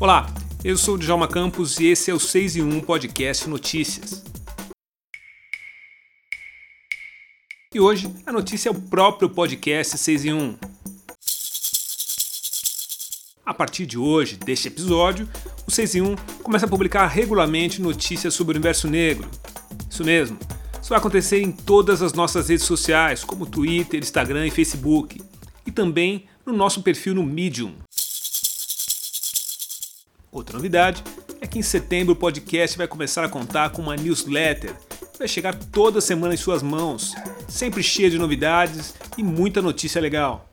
Olá, eu sou o Djalma Campos e esse é o 6 em 1 Podcast Notícias. E hoje a notícia é o próprio podcast 6 em 1. A partir de hoje, deste episódio, o 6 em 1 começa a publicar regularmente notícias sobre o universo negro. Isso mesmo, isso vai acontecer em todas as nossas redes sociais, como Twitter, Instagram e Facebook, e também no nosso perfil no Medium. Outra novidade é que em setembro o podcast vai começar a contar com uma newsletter vai chegar toda semana em suas mãos, sempre cheia de novidades e muita notícia legal.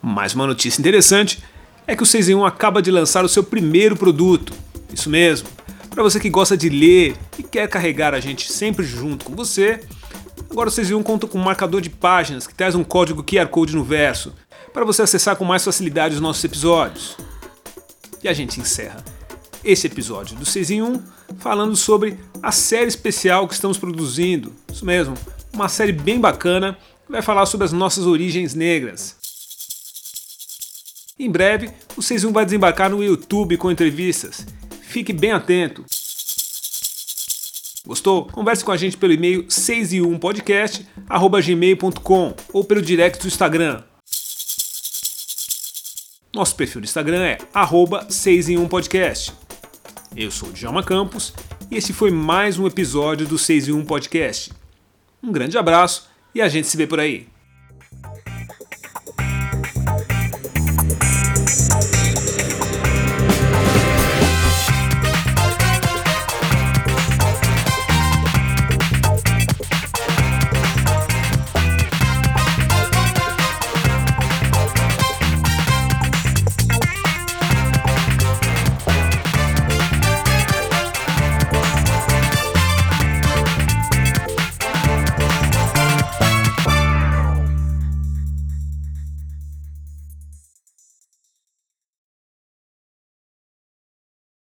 Mais uma notícia interessante é que o 6 em 1 acaba de lançar o seu primeiro produto. Isso mesmo. Para você que gosta de ler e quer carregar a gente sempre junto com você, agora o 6 em 1 conta com um marcador de páginas que traz um código QR Code no verso para você acessar com mais facilidade os nossos episódios. E a gente encerra esse episódio do 6 em 1 falando sobre a série especial que estamos produzindo. Isso mesmo, uma série bem bacana que vai falar sobre as nossas origens negras. Em breve, o 6 em 1 vai desembarcar no YouTube com entrevistas. Fique bem atento. Gostou? Converse com a gente pelo e-mail 6 e 1 podcast@gmail.com ou pelo direct do Instagram. Nosso perfil do Instagram é arroba 6 em 1 podcast. Eu sou o Djalma Campos e esse foi mais um episódio do 6 em 1 Podcast. Um grande abraço e a gente se vê por aí.